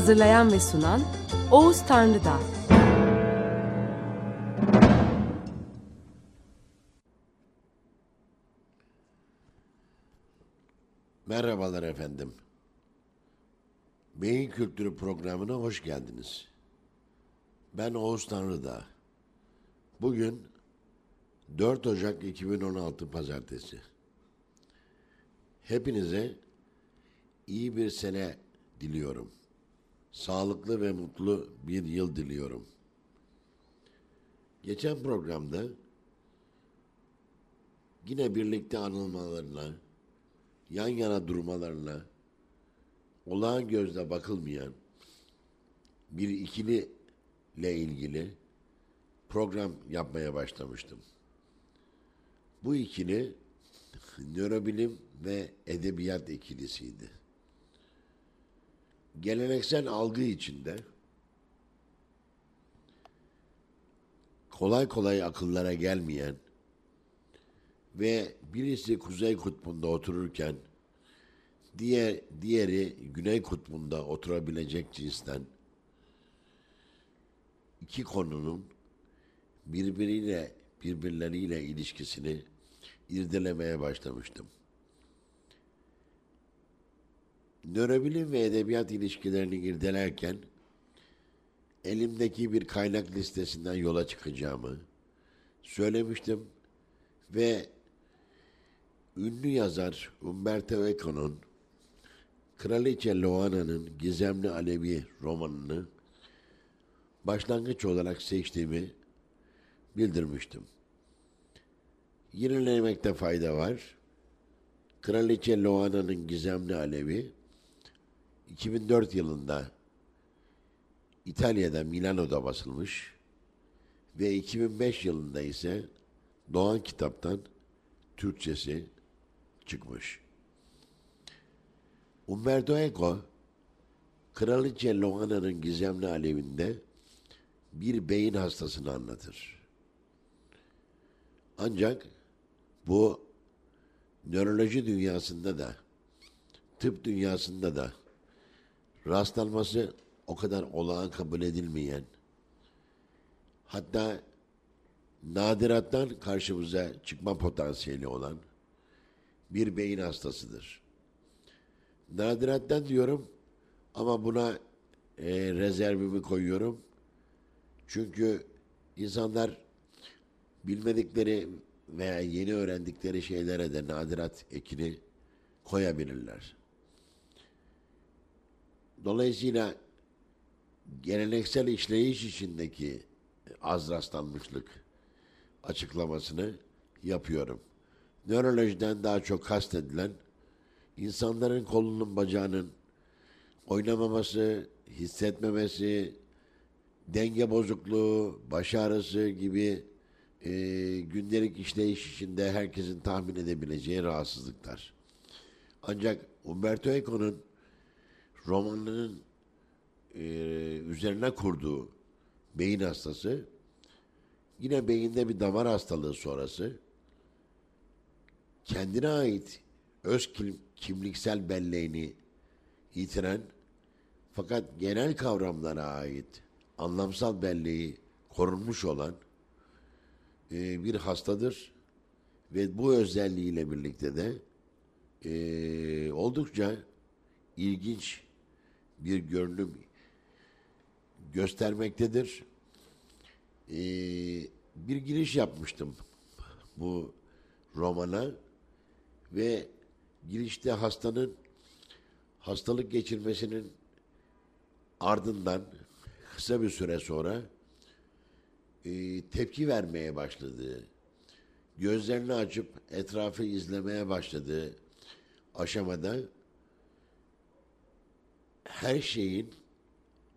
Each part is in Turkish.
Hazırlayan ve sunan Oğuz Tanrıdağ. Merhabalar efendim. Beyin Kültürü programına hoş geldiniz. Ben Oğuz Tanrıdağ. Bugün 4 Ocak 2016 Pazartesi. Hepinize iyi bir sene diliyorum. Sağlıklı ve mutlu bir yıl diliyorum. Geçen programda yine birlikte anılmalarına, yan yana durmalarına olağan gözle bakılmayan bir ikili ile ilgili program yapmaya başlamıştım. Bu ikili nörobilim ve edebiyat ikilisiydi. Geleneksel algı içinde kolay kolay akıllara gelmeyen ve birisi Kuzey Kutbu'nda otururken diğer diğeri Güney Kutbu'nda oturabilecek cinsten iki konunun birbiriyle birbirleriyle ilişkisini irdelemeye başlamıştım. Nörobilim ve edebiyat ilişkilerini irdelerken elimdeki bir kaynak listesinden yola çıkacağımı söylemiştim ve ünlü yazar Umberto Eco'nun Kraliçe Loana'nın Gizemli Alevi romanını başlangıç olarak seçtiğimi bildirmiştim. Yenilemekte fayda var. Kraliçe Loana'nın Gizemli Alevi 2004 yılında İtalya'da Milano'da basılmış ve 2005 yılında ise Doğan Kitap'tan Türkçesi çıkmış. Umberto Eco, Kraliçe Loana'nın gizemli alevinde bir beyin hastasını anlatır. Ancak bu nöroloji dünyasında da, tıp dünyasında da rastlanması o kadar olağan kabul edilmeyen, hatta nadirattan karşımıza çıkma potansiyeli olan bir beyin hastasıdır. Nadirattan diyorum ama buna e, rezervimi koyuyorum. Çünkü insanlar bilmedikleri veya yeni öğrendikleri şeylere de nadirat ekini koyabilirler. Dolayısıyla geleneksel işleyiş içindeki az rastlanmışlık açıklamasını yapıyorum. Nörolojiden daha çok kastedilen insanların kolunun bacağının oynamaması, hissetmemesi, denge bozukluğu, baş ağrısı gibi e, gündelik işleyiş içinde herkesin tahmin edebileceği rahatsızlıklar. Ancak Umberto Eco'nun romanının e, üzerine kurduğu beyin hastası yine beyinde bir damar hastalığı sonrası kendine ait öz kimliksel belleğini yitiren fakat genel kavramlara ait anlamsal belleği korunmuş olan e, bir hastadır ve bu özelliğiyle birlikte de e, oldukça ilginç bir görünüm göstermektedir. Ee, bir giriş yapmıştım bu romana ve girişte hastanın hastalık geçirmesinin ardından kısa bir süre sonra e, tepki vermeye başladığı, gözlerini açıp etrafı izlemeye başladığı aşamada her şeyin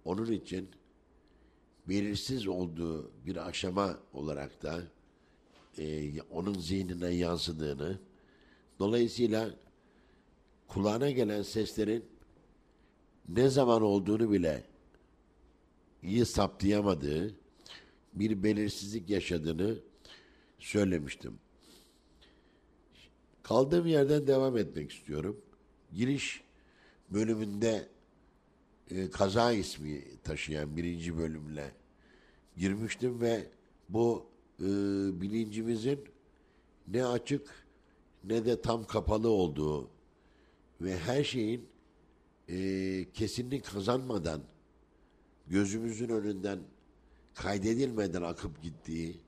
onun için belirsiz olduğu bir aşama olarak da e, onun zihnine yansıdığını, dolayısıyla kulağına gelen seslerin ne zaman olduğunu bile iyi saptayamadığı bir belirsizlik yaşadığını söylemiştim. Kaldığım yerden devam etmek istiyorum. Giriş bölümünde e, kaza ismi taşıyan birinci bölümle girmiştim ve bu e, bilincimizin ne açık ne de tam kapalı olduğu ve her şeyin e, kesinlik kazanmadan gözümüzün önünden kaydedilmeden akıp gittiği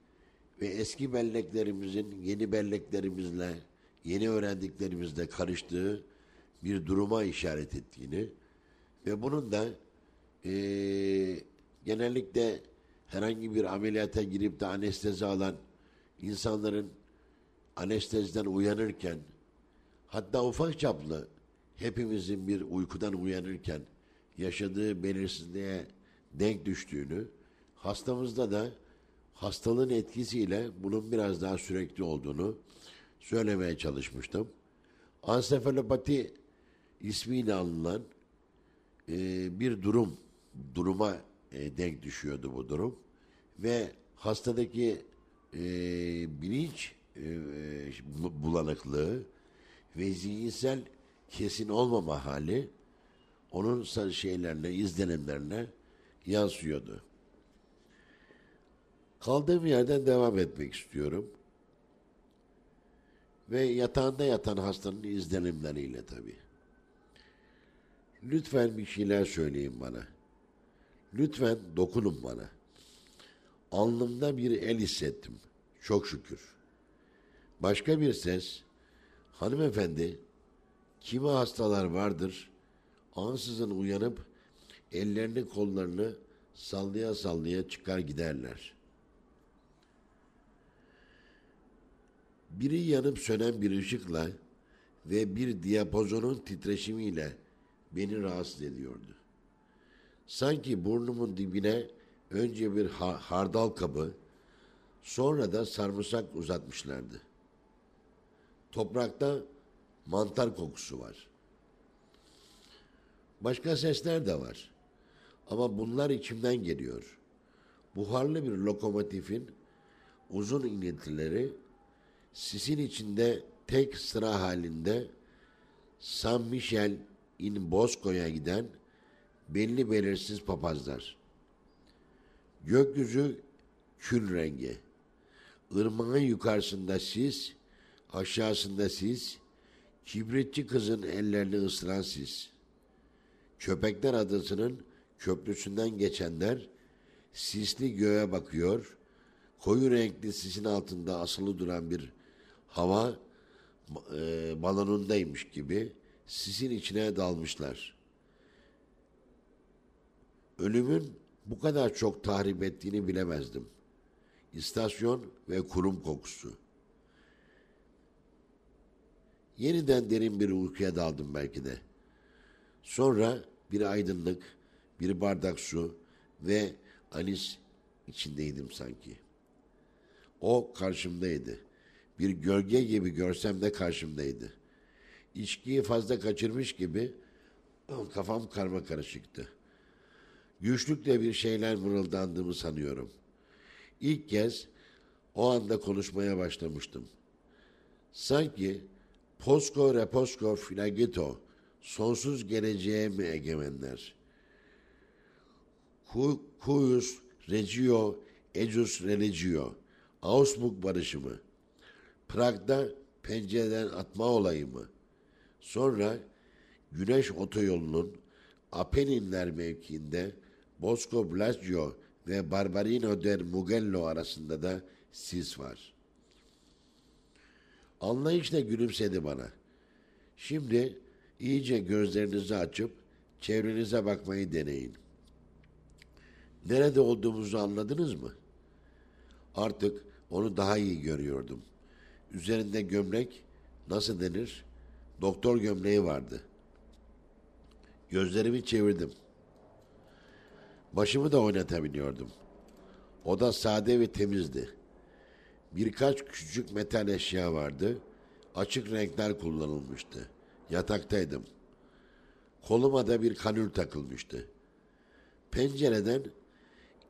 ve eski belleklerimizin yeni belleklerimizle yeni öğrendiklerimizle karıştığı bir duruma işaret ettiğini ve bunun da e, genellikle herhangi bir ameliyata girip de anestezi alan insanların anesteziden uyanırken hatta ufak çaplı hepimizin bir uykudan uyanırken yaşadığı belirsizliğe denk düştüğünü, hastamızda da hastalığın etkisiyle bunun biraz daha sürekli olduğunu söylemeye çalışmıştım. Ansefalopati ismiyle anılan e, bir durum, duruma e, denk düşüyordu bu durum. Ve hastadaki e, bilinç e, bulanıklığı ve zihinsel kesin olmama hali onun şeylerine, izlenimlerine yansıyordu. Kaldığım yerden devam etmek istiyorum. Ve yatağında yatan hastanın izlenimleriyle tabii. Lütfen bir şeyler söyleyin bana. Lütfen dokunun bana. Alnımda bir el hissettim. Çok şükür. Başka bir ses, hanımefendi, kimi hastalar vardır, ansızın uyanıp ellerini kollarını sallaya sallaya çıkar giderler. Biri yanıp sönen bir ışıkla ve bir diapozonun titreşimiyle beni rahatsız ediyordu. Sanki burnumun dibine önce bir ha- hardal kabı, sonra da sarımsak uzatmışlardı. Toprakta mantar kokusu var. Başka sesler de var. Ama bunlar içimden geliyor. Buharlı bir lokomotifin uzun iniltileri sisin içinde tek sıra halinde San Michel in Bosco'ya giden belli belirsiz papazlar. Gökyüzü kül rengi. Irmağın yukarısında sis, aşağısında sis, kibritçi kızın ellerini ısıran sis. Köpekler adasının köprüsünden geçenler sisli göğe bakıyor, koyu renkli sisin altında asılı duran bir hava e, balonundaymış gibi sisin içine dalmışlar. Ölümün bu kadar çok tahrip ettiğini bilemezdim. İstasyon ve kurum kokusu. Yeniden derin bir uykuya daldım belki de. Sonra bir aydınlık, bir bardak su ve anis içindeydim sanki. O karşımdaydı. Bir gölge gibi görsem de karşımdaydı. İçkiyi fazla kaçırmış gibi kafam karma karışıktı. Güçlükle bir şeyler mırıldandığımı sanıyorum. İlk kez o anda konuşmaya başlamıştım. Sanki Posko reposko flagito sonsuz geleceğe mi egemenler? Cuius regio ejus religio Augsburg barışımı Prag'da pencereden atma olayı mı? Sonra Güneş Otoyolu'nun Apenninler mevkiinde Bosco Blasio ve Barbarino del Mugello arasında da sis var. Anlayışla gülümsedi bana. Şimdi iyice gözlerinizi açıp çevrenize bakmayı deneyin. Nerede olduğumuzu anladınız mı? Artık onu daha iyi görüyordum. Üzerinde gömlek nasıl denir? Doktor gömleği vardı. Gözlerimi çevirdim. Başımı da oynatabiliyordum. Oda sade ve temizdi. Birkaç küçük metal eşya vardı. Açık renkler kullanılmıştı. Yataktaydım. Koluma da bir kanül takılmıştı. Pencereden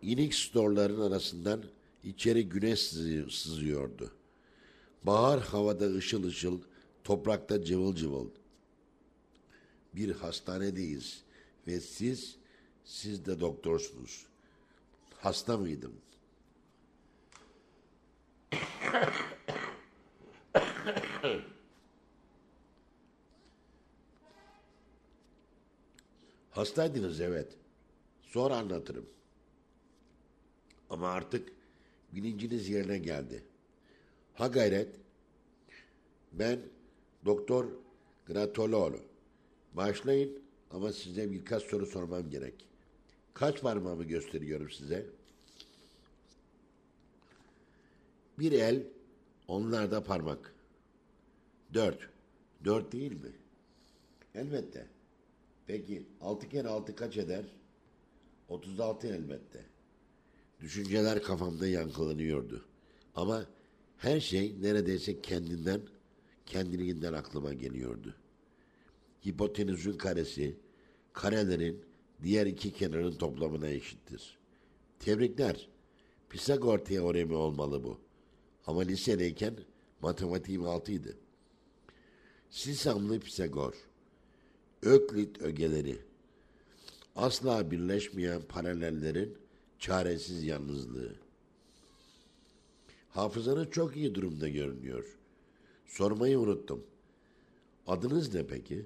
inik storların arasından içeri güneş sızı- sızıyordu. Bahar havada ışıl ışıl, toprakta cıvıl cıvıl. Bir hastanedeyiz ve siz, siz de doktorsunuz. Hasta mıydım? Hastaydınız evet. Sonra anlatırım. Ama artık bilinciniz yerine geldi. Ha gayret. Ben Doktor Gratoloğlu. Başlayın ama size birkaç soru sormam gerek. Kaç parmağımı gösteriyorum size? Bir el, onlar da parmak. Dört. Dört değil mi? Elbette. Peki altı kere altı kaç eder? 36 elbette. Düşünceler kafamda yankılanıyordu. Ama her şey neredeyse kendinden, kendiliğinden aklıma geliyordu. Hipotenüsün karesi, karelerin diğer iki kenarın toplamına eşittir. Tebrikler. Pisagor teoremi olmalı bu. Ama lisedeyken matematiğim altıydı. Sisamlı Pisagor. Öklit ögeleri. Asla birleşmeyen paralellerin çaresiz yalnızlığı. Hafızanız çok iyi durumda görünüyor. Sormayı unuttum. Adınız ne peki?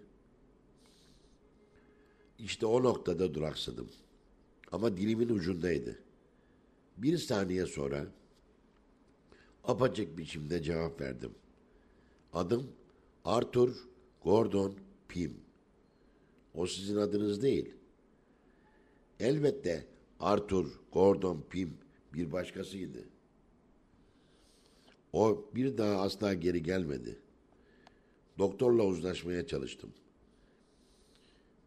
İşte o noktada duraksadım. Ama dilimin ucundaydı. Bir saniye sonra apaçık biçimde cevap verdim. Adım Arthur Gordon Pym. O sizin adınız değil. Elbette Arthur Gordon Pym bir başkasıydı. O bir daha asla geri gelmedi. Doktorla uzlaşmaya çalıştım.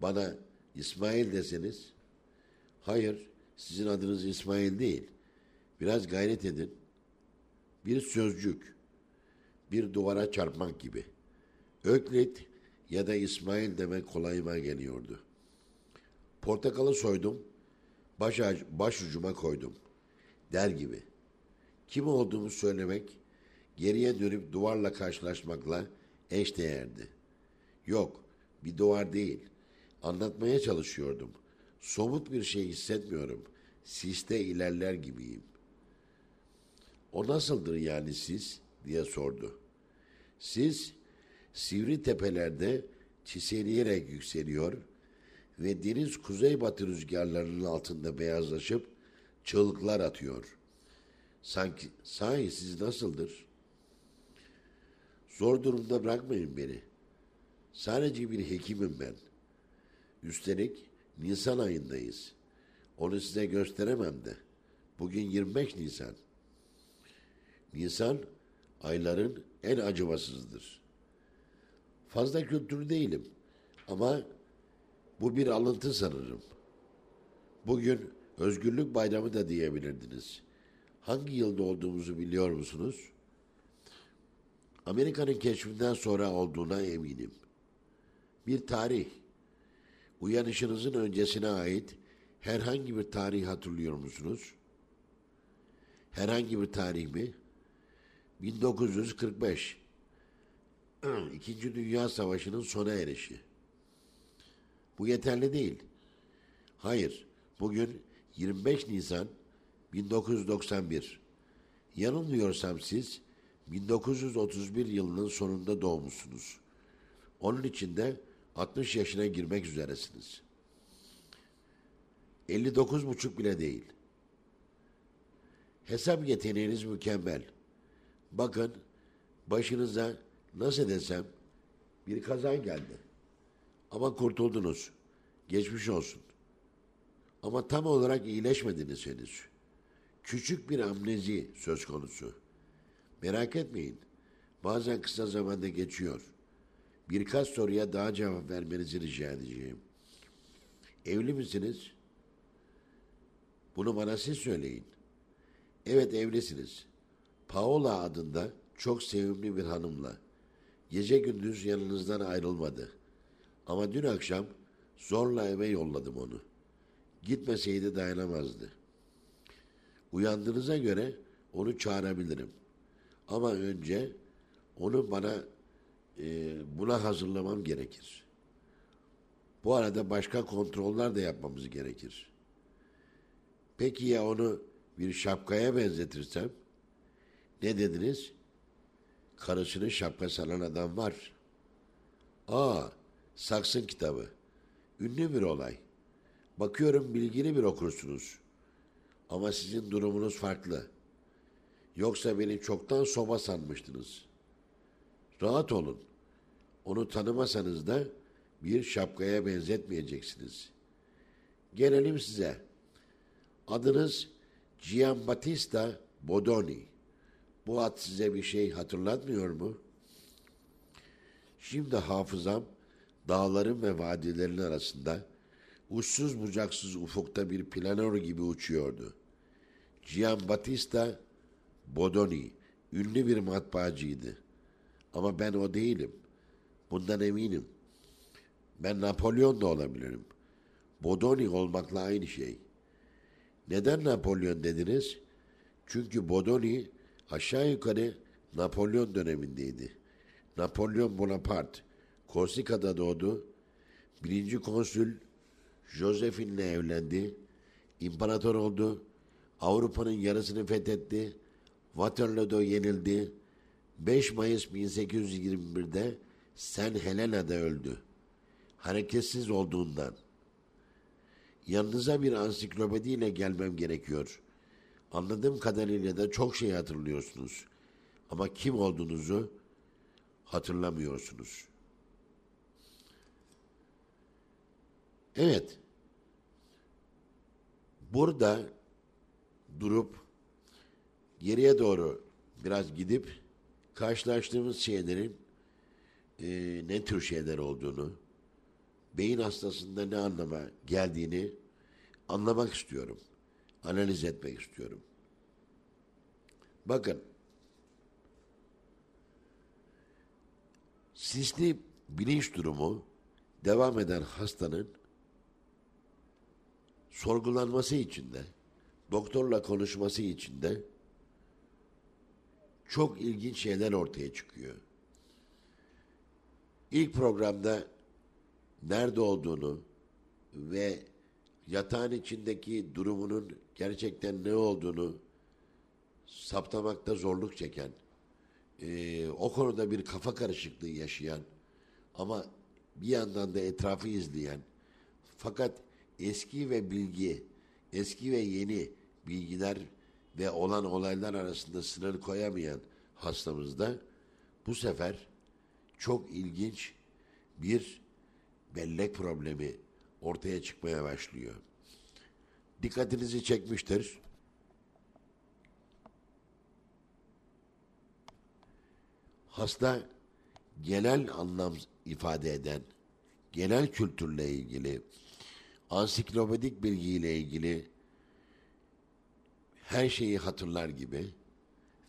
Bana İsmail deseniz, hayır sizin adınız İsmail değil. Biraz gayret edin. Bir sözcük, bir duvara çarpmak gibi. Öklit ya da İsmail demek kolayıma geliyordu. Portakalı soydum, baş, baş ucuma koydum. Der gibi. Kim olduğumu söylemek, geriye dönüp duvarla karşılaşmakla eşdeğerdi. Yok, bir duvar değil. Anlatmaya çalışıyordum. Somut bir şey hissetmiyorum. Siste ilerler gibiyim. O nasıldır yani siz? diye sordu. Siz sivri tepelerde çiseleyerek yükseliyor ve deniz kuzeybatı rüzgarlarının altında beyazlaşıp çığlıklar atıyor. Sanki sahi siz nasıldır? Zor durumda bırakmayın beni. Sadece bir hekimim ben. Üstelik Nisan ayındayız. Onu size gösteremem de. Bugün 25 Nisan. Nisan ayların en acımasızdır. Fazla kültürlü değilim ama bu bir alıntı sanırım. Bugün Özgürlük Bayramı da diyebilirdiniz. Hangi yılda olduğumuzu biliyor musunuz? Amerika'nın keşfinden sonra olduğuna eminim. Bir tarih. Uyanışınızın öncesine ait herhangi bir tarih hatırlıyor musunuz? Herhangi bir tarih mi? 1945. İkinci Dünya Savaşı'nın sona erişi. Bu yeterli değil. Hayır, bugün 25 Nisan 1991. Yanılmıyorsam siz 1931 yılının sonunda doğmuşsunuz. Onun için de 60 yaşına girmek üzeresiniz. 59 buçuk bile değil. Hesap yeteneğiniz mükemmel. Bakın başınıza nasıl desem bir kaza geldi. Ama kurtuldunuz. Geçmiş olsun. Ama tam olarak iyileşmediniz henüz. Küçük bir amnezi söz konusu. Merak etmeyin. Bazen kısa zamanda geçiyor. Birkaç soruya daha cevap vermenizi rica edeceğim. Evli misiniz? Bunu bana siz söyleyin. Evet evlisiniz. Paola adında çok sevimli bir hanımla. Gece gündüz yanınızdan ayrılmadı. Ama dün akşam zorla eve yolladım onu. Gitmeseydi dayanamazdı. Uyandığınıza göre onu çağırabilirim. Ama önce onu bana e, buna hazırlamam gerekir. Bu arada başka kontroller de yapmamız gerekir. Peki ya onu bir şapkaya benzetirsem? Ne dediniz? Karısını şapka sanan adam var. Aa, Saksın kitabı. Ünlü bir olay. Bakıyorum bilgili bir okursunuz. Ama sizin durumunuz farklı. Yoksa beni çoktan soba sanmıştınız. Rahat olun. Onu tanımasanız da bir şapkaya benzetmeyeceksiniz. Gelelim size. Adınız Giambattista Bodoni. Bu ad size bir şey hatırlatmıyor mu? Şimdi hafızam dağların ve vadilerin arasında uçsuz bucaksız ufukta bir planör gibi uçuyordu. Giambattista Bodoni ünlü bir matbaacıydı. Ama ben o değilim. Bundan eminim. Ben Napolyon da olabilirim. Bodoni olmakla aynı şey. Neden Napolyon dediniz? Çünkü Bodoni aşağı yukarı Napolyon dönemindeydi. Napolyon Bonaparte Korsika'da doğdu. Birinci konsül Josephine'le evlendi. İmparator oldu. Avrupa'nın yarısını fethetti. Waterloo'da yenildi. 5 Mayıs 1821'de Sen Helena'da öldü. Hareketsiz olduğundan. Yanınıza bir ansiklopediyle gelmem gerekiyor. Anladığım kadarıyla da çok şey hatırlıyorsunuz. Ama kim olduğunuzu hatırlamıyorsunuz. Evet. Burada durup geriye doğru biraz gidip karşılaştığımız şeylerin e, ne tür şeyler olduğunu, beyin hastasında ne anlama geldiğini anlamak istiyorum. Analiz etmek istiyorum. Bakın, sisli bilinç durumu devam eden hastanın sorgulanması için de, doktorla konuşması için de çok ilginç şeyler ortaya çıkıyor. İlk programda nerede olduğunu ve yatağın içindeki durumunun gerçekten ne olduğunu saptamakta zorluk çeken, e, o konuda bir kafa karışıklığı yaşayan ama bir yandan da etrafı izleyen fakat eski ve bilgi, eski ve yeni bilgiler ve olan olaylar arasında sınır koyamayan hastamızda bu sefer çok ilginç bir bellek problemi ortaya çıkmaya başlıyor. Dikkatinizi çekmiştir. Hasta genel anlam ifade eden, genel kültürle ilgili, ansiklopedik bilgiyle ilgili her şeyi hatırlar gibi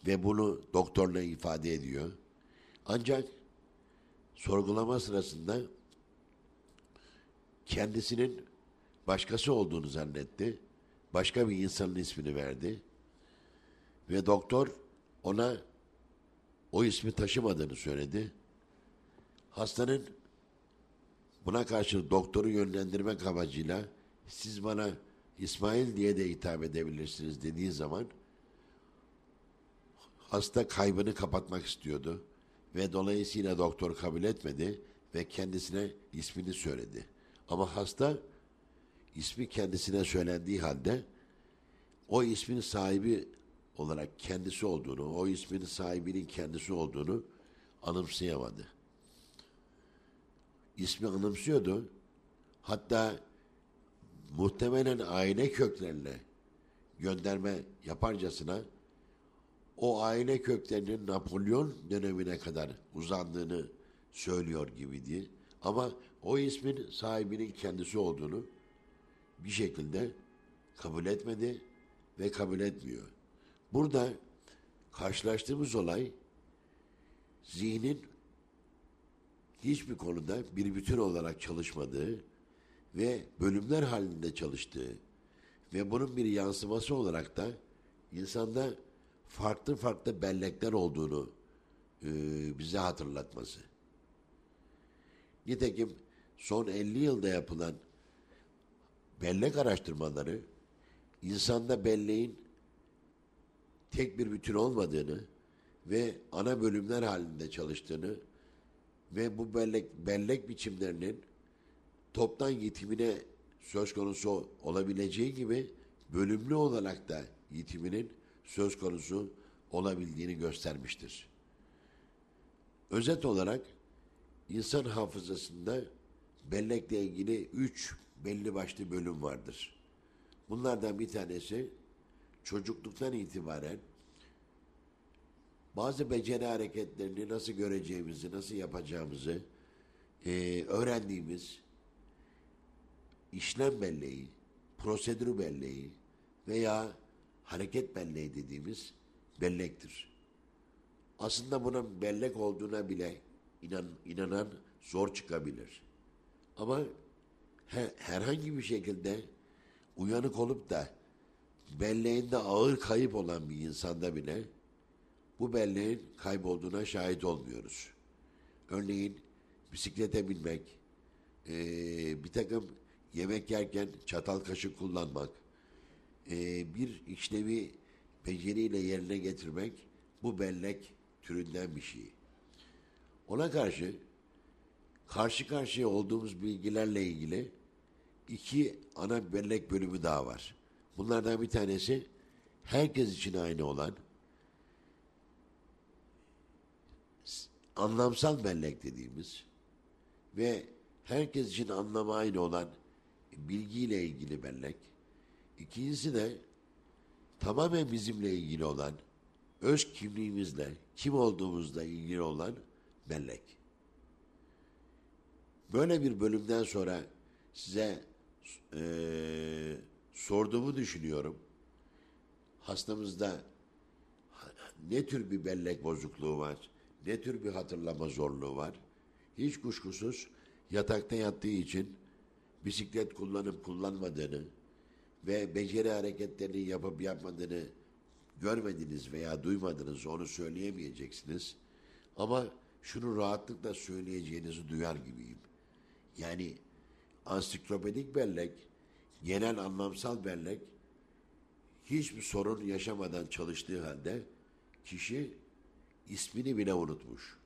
ve bunu doktorla ifade ediyor. Ancak sorgulama sırasında kendisinin başkası olduğunu zannetti. Başka bir insanın ismini verdi. Ve doktor ona o ismi taşımadığını söyledi. Hastanın buna karşı doktoru yönlendirmek amacıyla siz bana İsmail diye de hitap edebilirsiniz dediği zaman hasta kaybını kapatmak istiyordu ve dolayısıyla doktor kabul etmedi ve kendisine ismini söyledi. Ama hasta ismi kendisine söylendiği halde o ismin sahibi olarak kendisi olduğunu, o ismin sahibinin kendisi olduğunu anımsayamadı. İsmi anımsıyordu. Hatta muhtemelen aile köklerine gönderme yaparcasına o aile köklerinin Napolyon dönemine kadar uzandığını söylüyor gibiydi. Ama o ismin sahibinin kendisi olduğunu bir şekilde kabul etmedi ve kabul etmiyor. Burada karşılaştığımız olay zihnin hiçbir konuda bir bütün olarak çalışmadığı ve bölümler halinde çalıştığı ve bunun bir yansıması olarak da insanda farklı farklı bellekler olduğunu e, bize hatırlatması. Nitekim son 50 yılda yapılan bellek araştırmaları insanda belleğin tek bir bütün olmadığını ve ana bölümler halinde çalıştığını ve bu bellek, bellek biçimlerinin toptan yitimine söz konusu olabileceği gibi bölümlü olarak da yitiminin söz konusu olabildiğini göstermiştir. Özet olarak insan hafızasında bellekle ilgili üç belli başlı bölüm vardır. Bunlardan bir tanesi çocukluktan itibaren bazı beceri hareketlerini nasıl göreceğimizi, nasıl yapacağımızı e, öğrendiğimiz işlem belleği, prosedür belleği veya hareket belleği dediğimiz bellektir. Aslında bunun bellek olduğuna bile inan, inanan zor çıkabilir. Ama he, herhangi bir şekilde uyanık olup da belleğinde ağır kayıp olan bir insanda bile bu belleğin kaybolduğuna şahit olmuyoruz. Örneğin bisiklete binmek, ee, bir takım yemek yerken çatal kaşık kullanmak, ee, bir işlevi beceriyle yerine getirmek bu bellek türünden bir şey. Ona karşı karşı karşıya olduğumuz bilgilerle ilgili iki ana bellek bölümü daha var. Bunlardan bir tanesi herkes için aynı olan anlamsal bellek dediğimiz ve herkes için anlamı aynı olan bilgiyle ilgili bellek. İkincisi de tamamen bizimle ilgili olan, öz kimliğimizle, kim olduğumuzla ilgili olan bellek. Böyle bir bölümden sonra size e, sorduğumu düşünüyorum. Hastamızda ne tür bir bellek bozukluğu var, ne tür bir hatırlama zorluğu var. Hiç kuşkusuz yatakta yattığı için bisiklet kullanıp kullanmadığını ve beceri hareketlerini yapıp yapmadığını görmediniz veya duymadınız onu söyleyemeyeceksiniz. Ama şunu rahatlıkla söyleyeceğinizi duyar gibiyim. Yani ansiklopedik bellek, genel anlamsal bellek hiçbir sorun yaşamadan çalıştığı halde kişi ismini bile unutmuş.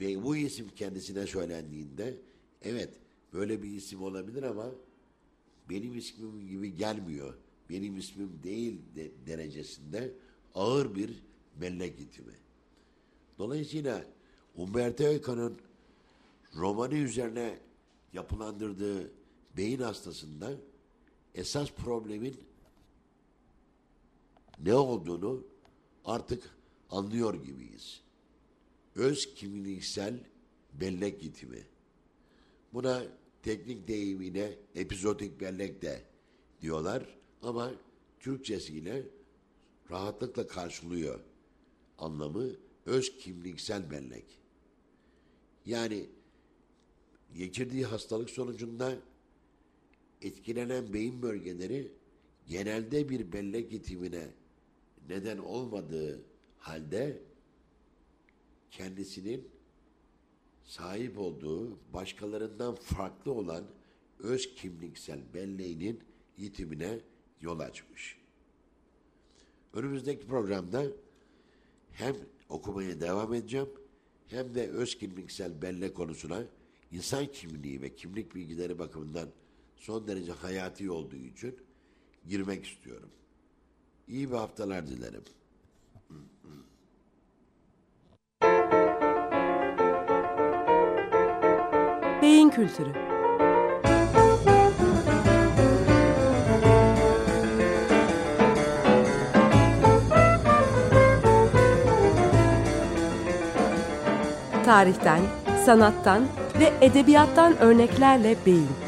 Ve bu isim kendisine söylendiğinde evet böyle bir isim olabilir ama benim ismim gibi gelmiyor. Benim ismim değil de, derecesinde ağır bir bellek itimi. Dolayısıyla Umberto Eco'nun romanı üzerine yapılandırdığı beyin hastasında esas problemin ne olduğunu artık anlıyor gibiyiz. Öz kimliksel bellek gitimi. Buna teknik deyimiyle epizodik bellek de diyorlar ama Türkçesiyle rahatlıkla karşılıyor anlamı öz kimliksel bellek. Yani geçirdiği hastalık sonucunda etkilenen beyin bölgeleri genelde bir bellek itimine neden olmadığı halde kendisinin sahip olduğu başkalarından farklı olan öz kimliksel belleğinin yitimine yol açmış. Önümüzdeki programda hem okumaya devam edeceğim hem de öz kimliksel bellek konusuna insan kimliği ve kimlik bilgileri bakımından son derece hayati olduğu için girmek istiyorum. İyi bir haftalar dilerim. Kültürü Tarihten, sanattan ve edebiyattan örneklerle beyin.